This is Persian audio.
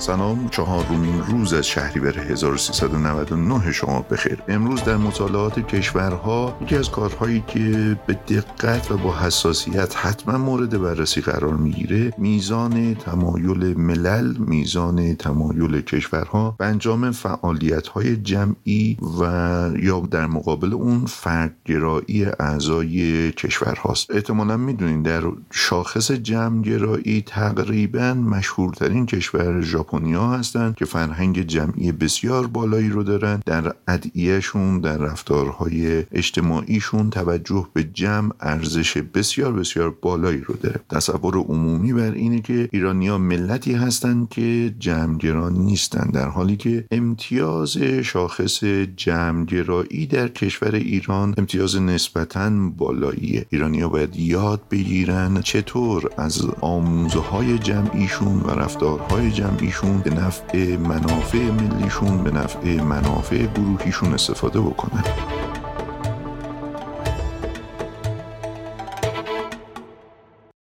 سلام چهارمین روز از شهریور 1399 شما بخیر. امروز در مطالعات کشورها یکی از کارهایی که به دقت و با حساسیت حتما مورد بررسی قرار می‌گیره میزان تمایل ملل میزان تمایل کشورها به انجام فعالیت های جمعی و یا در مقابل اون فردگرایی اعضای کشورهاست. احتمالا می‌دونین در شاخص جمعگرایی تقریبا مشهورترین کشور ژاپنیا هستند که فرهنگ جمعی بسیار بالایی رو دارن. در ادعیهشون در رفتارهای اجتماعیشون توجه به جمع ارزش بسیار بسیار بالایی رو داره. تصور عمومی بر اینه که ایرانیا ملتی هستند که جمعگران نیستند در حالی که امتیاز شاخص جمعگرایی در کشور ایران امتیاز نسبتا بالاییه. ایرانیا باید یاد بگیرن چطور از آموزه های جمعیشون و رفتارهای جمعیشون به نفع منافع ملیشون به نفع منافع گروهیشون استفاده بکنن.